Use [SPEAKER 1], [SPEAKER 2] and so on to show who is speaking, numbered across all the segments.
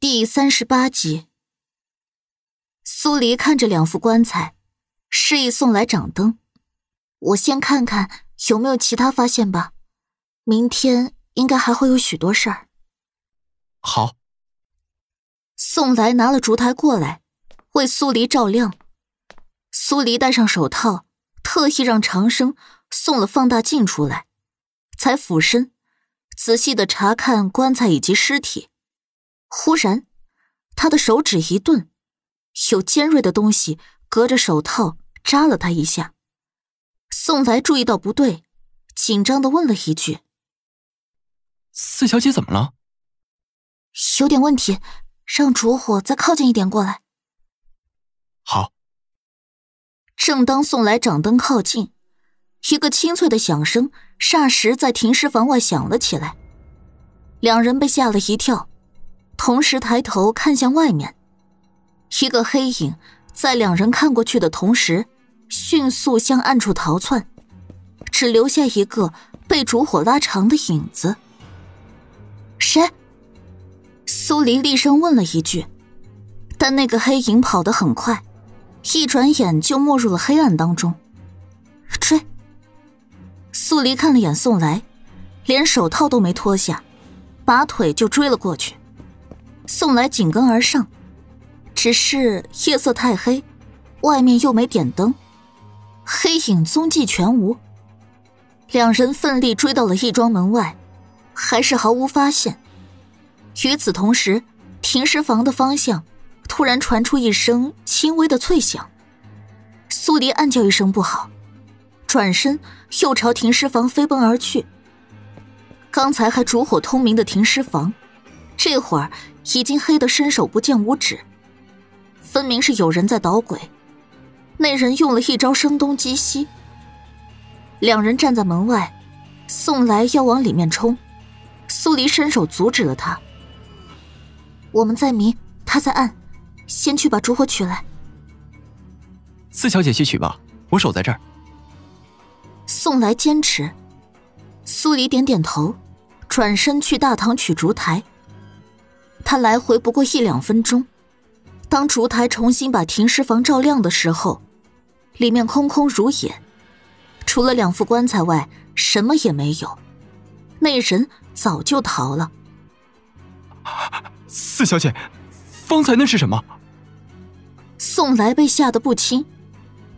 [SPEAKER 1] 第三十八集，苏黎看着两副棺材，示意送来掌灯。我先看看有没有其他发现吧。明天应该还会有许多事儿。
[SPEAKER 2] 好。
[SPEAKER 1] 宋来拿了烛台过来，为苏黎照亮。苏黎戴上手套，特意让长生送了放大镜出来，才俯身仔细的查看棺材以及尸体。忽然，他的手指一顿，有尖锐的东西隔着手套扎了他一下。宋来注意到不对，紧张的问了一句：“
[SPEAKER 2] 四小姐怎么了？”“
[SPEAKER 1] 有点问题，让烛火再靠近一点过来。”“
[SPEAKER 2] 好。”
[SPEAKER 1] 正当宋来掌灯靠近，一个清脆的响声霎时在停尸房外响了起来，两人被吓了一跳。同时抬头看向外面，一个黑影在两人看过去的同时，迅速向暗处逃窜，只留下一个被烛火拉长的影子。谁？苏黎厉声问了一句，但那个黑影跑得很快，一转眼就没入了黑暗当中。追！苏黎看了眼宋来，连手套都没脱下，拔腿就追了过去。送来紧跟而上，只是夜色太黑，外面又没点灯，黑影踪迹全无。两人奋力追到了义庄门外，还是毫无发现。与此同时，停尸房的方向突然传出一声轻微的脆响，苏黎暗叫一声不好，转身又朝停尸房飞奔而去。刚才还烛火通明的停尸房，这会儿。已经黑得伸手不见五指，分明是有人在捣鬼。那人用了一招声东击西。两人站在门外，宋来要往里面冲，苏黎伸手阻止了他。我们在明，他在暗，先去把烛火取来。
[SPEAKER 2] 四小姐去取吧，我守在这儿。
[SPEAKER 1] 宋来坚持，苏黎点点头，转身去大堂取烛台。他来回不过一两分钟，当烛台重新把停尸房照亮的时候，里面空空如也，除了两副棺材外，什么也没有。那人早就逃了。
[SPEAKER 2] 四小姐，方才那是什么？
[SPEAKER 1] 宋来被吓得不轻，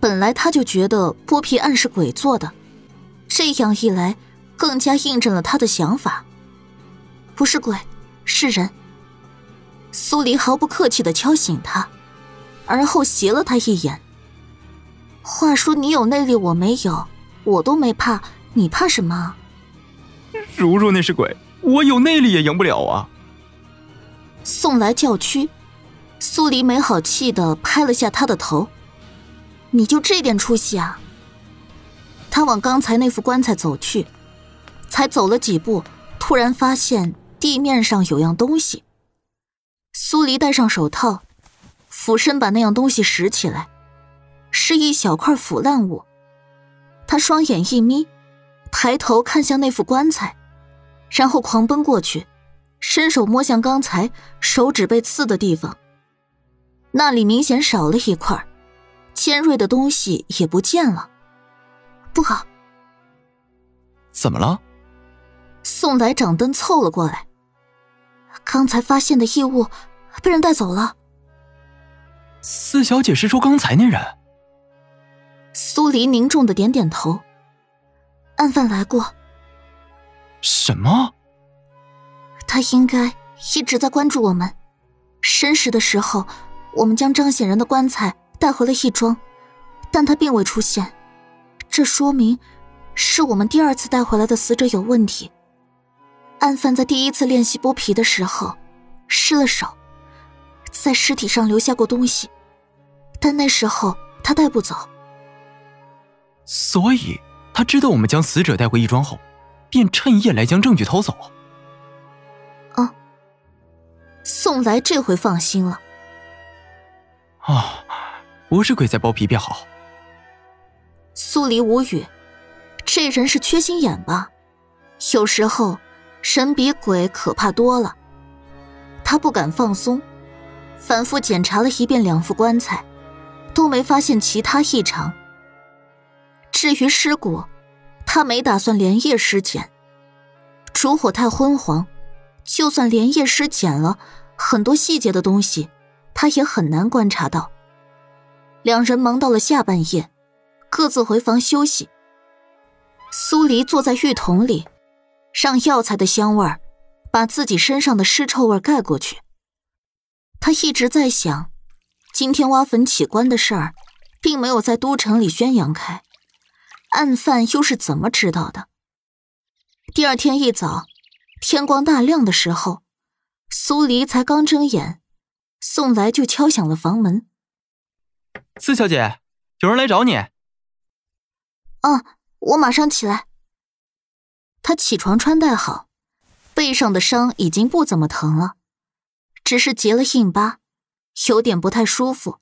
[SPEAKER 1] 本来他就觉得剥皮案是鬼做的，这样一来，更加印证了他的想法。不是鬼，是人。苏黎毫不客气的敲醒他，而后斜了他一眼。话说你有内力，我没有，我都没怕，你怕什么？
[SPEAKER 2] 如若那是鬼，我有内力也赢不了啊！
[SPEAKER 1] 送来叫屈，苏黎没好气的拍了下他的头。你就这点出息啊？他往刚才那副棺材走去，才走了几步，突然发现地面上有样东西。苏黎戴上手套，俯身把那样东西拾起来，是一小块腐烂物。他双眼一眯，抬头看向那副棺材，然后狂奔过去，伸手摸向刚才手指被刺的地方。那里明显少了一块，尖锐的东西也不见了。不好！
[SPEAKER 2] 怎么了？
[SPEAKER 1] 宋来掌灯凑了过来。刚才发现的异物被人带走了。
[SPEAKER 2] 四小姐是说刚才那人？
[SPEAKER 1] 苏黎凝重的点点头。案犯来过。
[SPEAKER 2] 什么？
[SPEAKER 1] 他应该一直在关注我们。申时的时候，我们将张显仁的棺材带回了义庄，但他并未出现。这说明，是我们第二次带回来的死者有问题。案犯在第一次练习剥皮的时候失了手，在尸体上留下过东西，但那时候他带不走，
[SPEAKER 2] 所以他知道我们将死者带回义庄后，便趁夜来将证据偷走。
[SPEAKER 1] 啊，宋来这回放心了。
[SPEAKER 2] 啊，不是鬼在剥皮便好。
[SPEAKER 1] 苏黎无语，这人是缺心眼吧？有时候。神比鬼可怕多了，他不敢放松，反复检查了一遍两副棺材，都没发现其他异常。至于尸骨，他没打算连夜尸检，烛火太昏黄，就算连夜尸检了，很多细节的东西他也很难观察到。两人忙到了下半夜，各自回房休息。苏黎坐在浴桶里，让药材的香味儿把自己身上的尸臭味盖过去。他一直在想，今天挖坟起棺的事儿，并没有在都城里宣扬开，案犯又是怎么知道的？第二天一早，天光大亮的时候，苏黎才刚睁眼，宋来就敲响了房门。
[SPEAKER 2] 四小姐，有人来找你。
[SPEAKER 1] 啊，我马上起来。他起床穿戴好，背上的伤已经不怎么疼了，只是结了硬疤，有点不太舒服。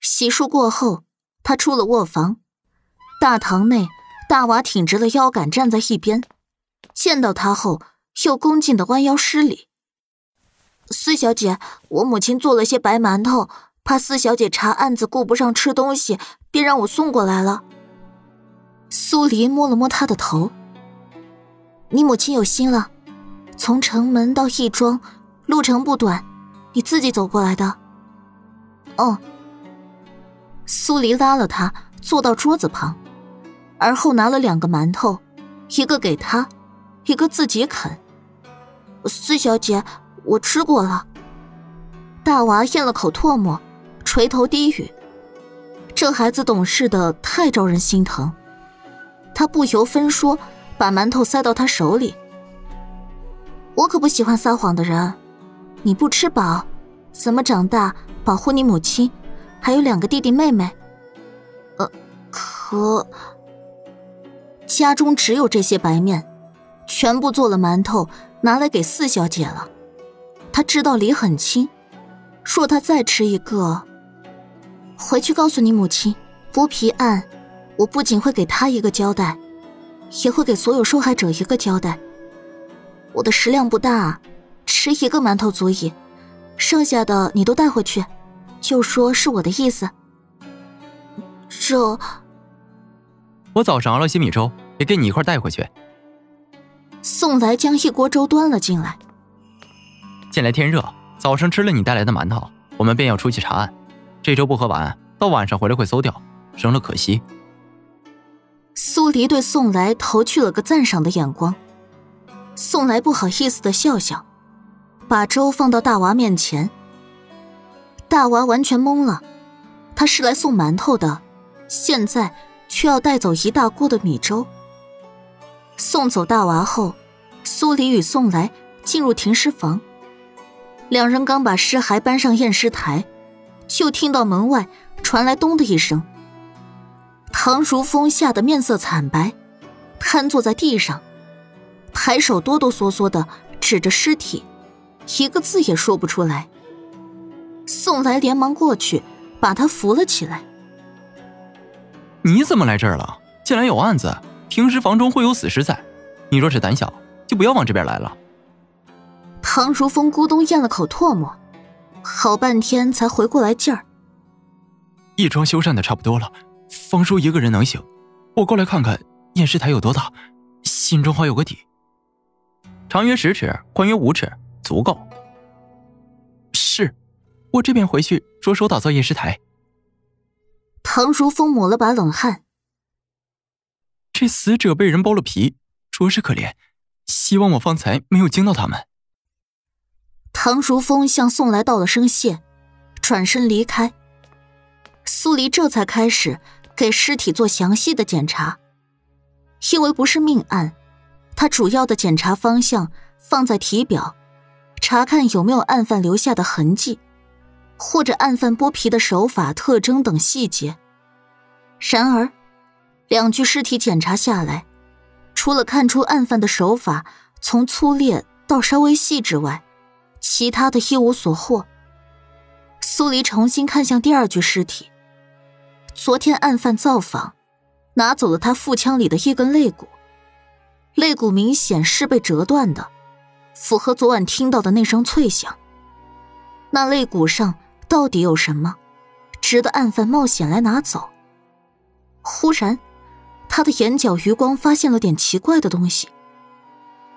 [SPEAKER 1] 洗漱过后，他出了卧房。大堂内，大娃挺直了腰杆站在一边，见到他后，又恭敬的弯腰施礼。四小姐，我母亲做了些白馒头。怕四小姐查案子顾不上吃东西，便让我送过来了。苏黎摸了摸他的头。你母亲有心了，从城门到义庄，路程不短，你自己走过来的。哦。苏黎拉了他坐到桌子旁，而后拿了两个馒头，一个给他，一个自己啃。四小姐，我吃过了。大娃咽了口唾沫。垂头低语，这孩子懂事的太招人心疼。他不由分说，把馒头塞到他手里。我可不喜欢撒谎的人。你不吃饱，怎么长大保护你母亲，还有两个弟弟妹妹？呃，可家中只有这些白面，全部做了馒头，拿来给四小姐了。他知道礼很轻，若他再吃一个。回去告诉你母亲，剥皮案，我不仅会给她一个交代，也会给所有受害者一个交代。我的食量不大，吃一个馒头足矣，剩下的你都带回去，就说是我的意思。这，
[SPEAKER 2] 我早上熬了些米粥，也给你一块带回去。
[SPEAKER 1] 宋来将一锅粥端了进来。
[SPEAKER 2] 近来天热，早上吃了你带来的馒头，我们便要出去查案。这粥不喝完，到晚上回来会馊掉，扔了可惜。
[SPEAKER 1] 苏黎对宋来投去了个赞赏的眼光，宋来不好意思的笑笑，把粥放到大娃面前。大娃完全懵了，他是来送馒头的，现在却要带走一大锅的米粥。送走大娃后，苏黎与宋来进入停尸房，两人刚把尸骸搬上验尸台。就听到门外传来“咚”的一声，唐如风吓得面色惨白，瘫坐在地上，抬手哆哆嗦嗦的指着尸体，一个字也说不出来。宋来连忙过去把他扶了起来。
[SPEAKER 2] 你怎么来这儿了？既然有案子，平时房中会有死尸在，你若是胆小，就不要往这边来了。
[SPEAKER 1] 唐如风咕咚咽了口唾沫。好半天才回过来劲儿。
[SPEAKER 2] 义庄修缮的差不多了，方叔一个人能行。我过来看看验尸台有多大，心中好有个底。长约十尺，宽约五尺，足够。是，我这边回去着手打造验尸台。
[SPEAKER 1] 唐如风抹了把冷汗。
[SPEAKER 2] 这死者被人剥了皮，着实可怜。希望我方才没有惊到他们。
[SPEAKER 1] 唐如风向宋来道了声谢，转身离开。苏黎这才开始给尸体做详细的检查。因为不是命案，他主要的检查方向放在体表，查看有没有案犯留下的痕迹，或者案犯剥皮的手法、特征等细节。然而，两具尸体检查下来，除了看出案犯的手法从粗劣到稍微细致外，其他的一无所获。苏黎重新看向第二具尸体。昨天案犯造访，拿走了他腹腔里的一根肋骨，肋骨明显是被折断的，符合昨晚听到的那声脆响。那肋骨上到底有什么，值得案犯冒险来拿走？忽然，他的眼角余光发现了点奇怪的东西。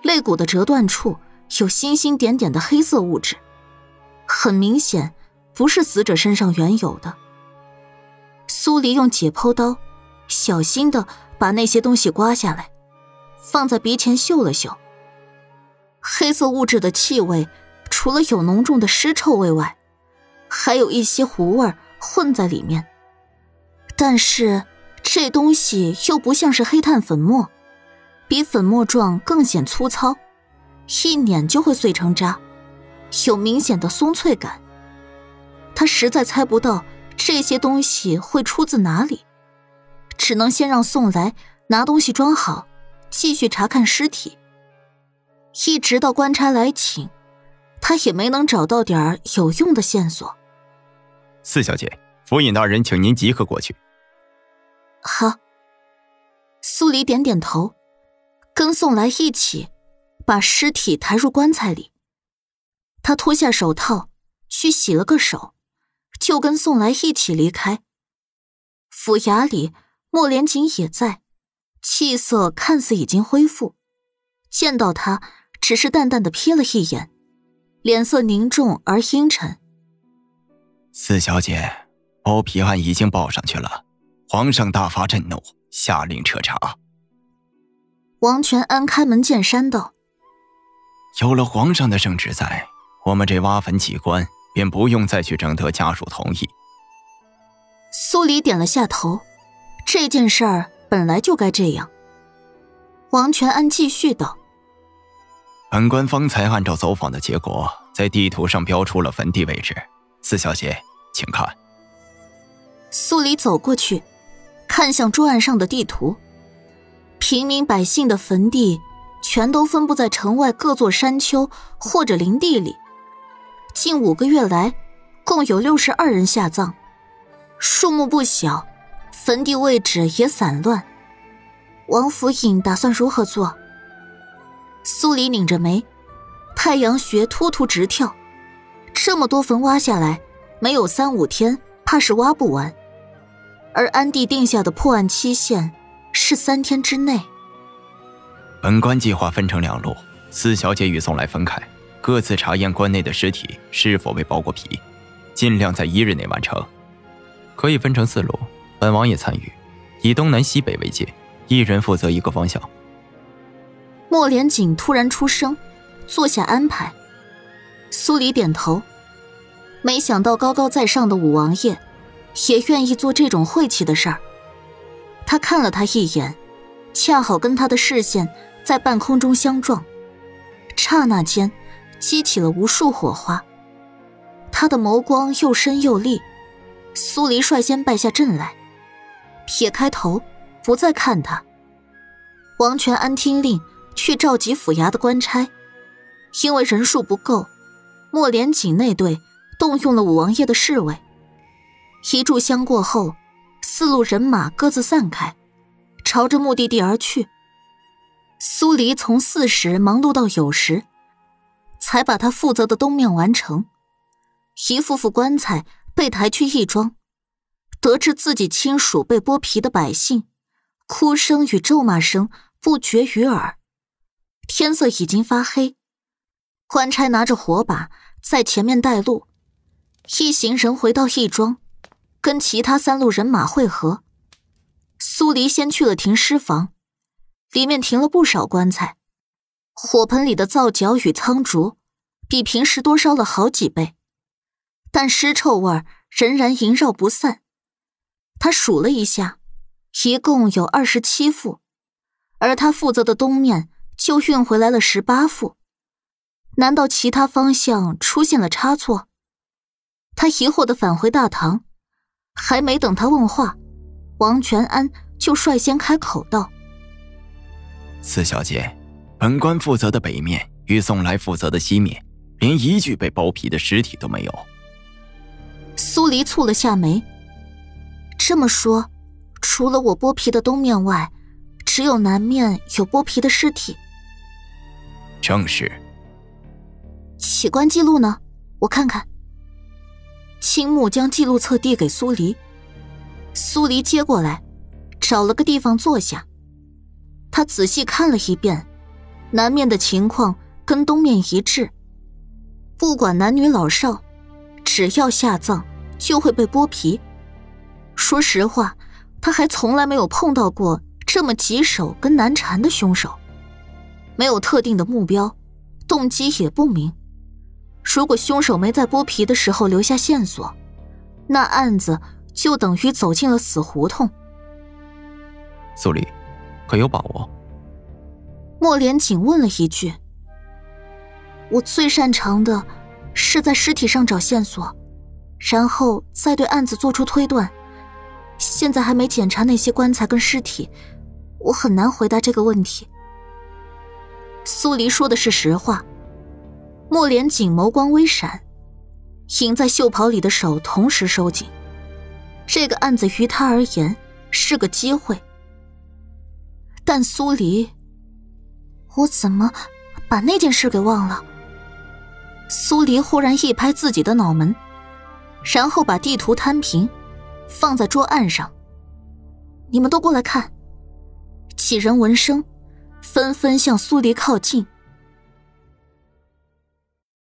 [SPEAKER 1] 肋骨的折断处有星星点点的黑色物质，很明显不是死者身上原有的。苏黎用解剖刀小心的把那些东西刮下来，放在鼻前嗅了嗅。黑色物质的气味，除了有浓重的尸臭味外，还有一些糊味混在里面。但是这东西又不像是黑炭粉末。比粉末状更显粗糙，一碾就会碎成渣，有明显的松脆感。他实在猜不到这些东西会出自哪里，只能先让宋来拿东西装好，继续查看尸体。一直到官差来请，他也没能找到点有用的线索。
[SPEAKER 2] 四小姐，府尹大人请您即刻过去。
[SPEAKER 1] 好。苏黎点点头。跟宋来一起，把尸体抬入棺材里。他脱下手套，去洗了个手，就跟宋来一起离开。府衙里，莫连锦也在，气色看似已经恢复。见到他，只是淡淡的瞥了一眼，脸色凝重而阴沉。
[SPEAKER 2] 四小姐，包皮案已经报上去了，皇上大发震怒，下令彻查。
[SPEAKER 1] 王全安开门见山道：“
[SPEAKER 2] 有了皇上的圣旨在，我们这挖坟机关便不用再去征得家属同意。”
[SPEAKER 1] 苏黎点了下头，这件事儿本来就该这样。王全安继续道：“
[SPEAKER 2] 本官方才按照走访的结果，在地图上标出了坟地位置。四小姐，请看。”
[SPEAKER 1] 苏黎走过去，看向桌案上的地图。平民百姓的坟地，全都分布在城外各座山丘或者林地里。近五个月来，共有六十二人下葬，数目不小，坟地位置也散乱。王府尹打算如何做？苏黎拧着眉，太阳穴突突直跳。这么多坟挖下来，没有三五天，怕是挖不完。而安帝定下的破案期限。是三天之内。
[SPEAKER 2] 本官计划分成两路，四小姐与宋来分开，各自查验关内的尸体是否被剥过皮，尽量在一日内完成。可以分成四路，本王也参与，以东南西北为界，一人负责一个方向。
[SPEAKER 1] 莫连锦突然出声，坐下安排。苏黎点头，没想到高高在上的五王爷，也愿意做这种晦气的事儿。他看了他一眼，恰好跟他的视线在半空中相撞，刹那间激起了无数火花。他的眸光又深又厉，苏黎率先败下阵来，撇开头，不再看他。王全安听令去召集府衙的官差，因为人数不够，莫连锦那队动用了五王爷的侍卫。一炷香过后。四路人马各自散开，朝着目的地而去。苏黎从巳时忙碌到酉时，才把他负责的东面完成。一副副棺材被抬去义庄，得知自己亲属被剥皮的百姓，哭声与咒骂声不绝于耳。天色已经发黑，官差拿着火把在前面带路，一行人回到义庄。跟其他三路人马会合，苏黎先去了停尸房，里面停了不少棺材，火盆里的皂角与苍竹比平时多烧了好几倍，但尸臭味仍然萦绕不散。他数了一下，一共有二十七副，而他负责的东面就运回来了十八副，难道其他方向出现了差错？他疑惑的返回大堂。还没等他问话，王全安就率先开口道：“
[SPEAKER 2] 四小姐，本官负责的北面与宋来负责的西面，连一具被剥皮的尸体都没有。”
[SPEAKER 1] 苏黎蹙了下眉。这么说，除了我剥皮的东面外，只有南面有剥皮的尸体。
[SPEAKER 2] 正是，
[SPEAKER 1] 起棺记录呢？我看看。青木将记录册递给苏黎，苏黎接过来，找了个地方坐下。他仔细看了一遍，南面的情况跟东面一致。不管男女老少，只要下葬就会被剥皮。说实话，他还从来没有碰到过这么棘手跟难缠的凶手。没有特定的目标，动机也不明。如果凶手没在剥皮的时候留下线索，那案子就等于走进了死胡同。
[SPEAKER 2] 苏黎，可有把握？
[SPEAKER 1] 莫连锦问了一句。我最擅长的，是在尸体上找线索，然后再对案子做出推断。现在还没检查那些棺材跟尸体，我很难回答这个问题。苏黎说的是实话。莫连锦眸光微闪，隐在袖袍里的手同时收紧。这个案子于他而言是个机会，但苏黎，我怎么把那件事给忘了？苏黎忽然一拍自己的脑门，然后把地图摊平，放在桌案上。你们都过来看。几人闻声，纷纷向苏黎靠近。